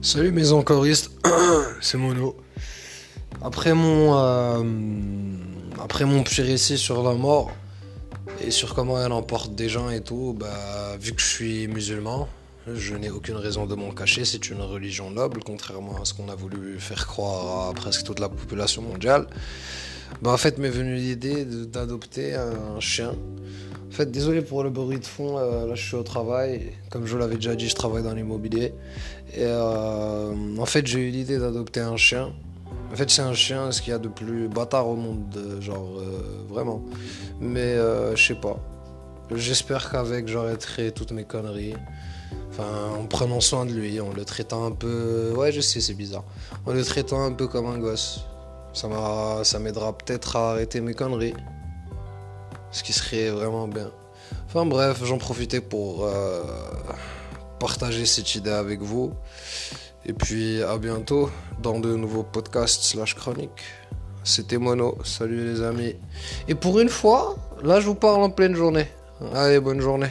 Salut mes encoristes, c'est Mono. Après mon, euh, après sur la mort et sur comment elle emporte des gens et tout, bah, vu que je suis musulman, je n'ai aucune raison de m'en cacher. C'est une religion noble, contrairement à ce qu'on a voulu faire croire à presque toute la population mondiale. Bah, en fait, m'est venue l'idée d'adopter un chien. En fait, désolé pour le bruit de fond, euh, là je suis au travail. Comme je l'avais déjà dit, je travaille dans l'immobilier. Et euh, en fait, j'ai eu l'idée d'adopter un chien. En fait, c'est un chien, ce qu'il y a de plus bâtard au monde, genre euh, vraiment. Mais je sais pas. J'espère qu'avec, j'arrêterai toutes mes conneries. Enfin, en prenant soin de lui, en le traitant un peu. Ouais, je sais, c'est bizarre. En le traitant un peu comme un gosse. Ça, m'aidera peut-être à arrêter mes conneries. Ce qui serait vraiment bien. Enfin bref, j'en profitais pour euh, partager cette idée avec vous. Et puis à bientôt dans de nouveaux podcasts slash chroniques. C'était Mono, salut les amis. Et pour une fois, là je vous parle en pleine journée. Allez, bonne journée.